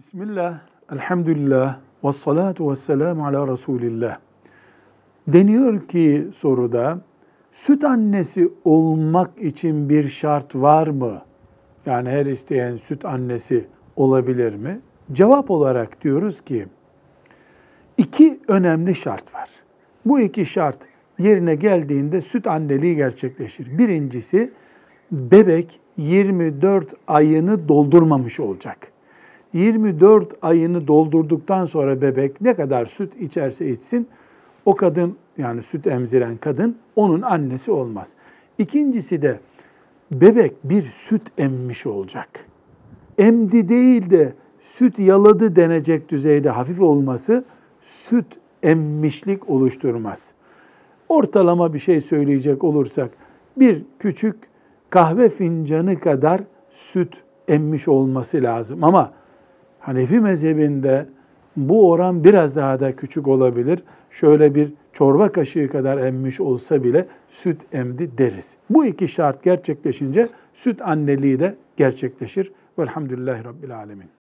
Bismillah, elhamdülillah, ve salatu ve selamu ala Resulillah. Deniyor ki soruda, süt annesi olmak için bir şart var mı? Yani her isteyen süt annesi olabilir mi? Cevap olarak diyoruz ki, iki önemli şart var. Bu iki şart yerine geldiğinde süt anneliği gerçekleşir. Birincisi, bebek 24 ayını doldurmamış olacak. 24 ayını doldurduktan sonra bebek ne kadar süt içerse içsin o kadın yani süt emziren kadın onun annesi olmaz. İkincisi de bebek bir süt emmiş olacak. Emdi değil de süt yaladı denecek düzeyde hafif olması süt emmişlik oluşturmaz. Ortalama bir şey söyleyecek olursak bir küçük kahve fincanı kadar süt emmiş olması lazım ama Hanefi mezhebinde bu oran biraz daha da küçük olabilir. Şöyle bir çorba kaşığı kadar emmiş olsa bile süt emdi deriz. Bu iki şart gerçekleşince süt anneliği de gerçekleşir. Velhamdülillahi Rabbil Alemin.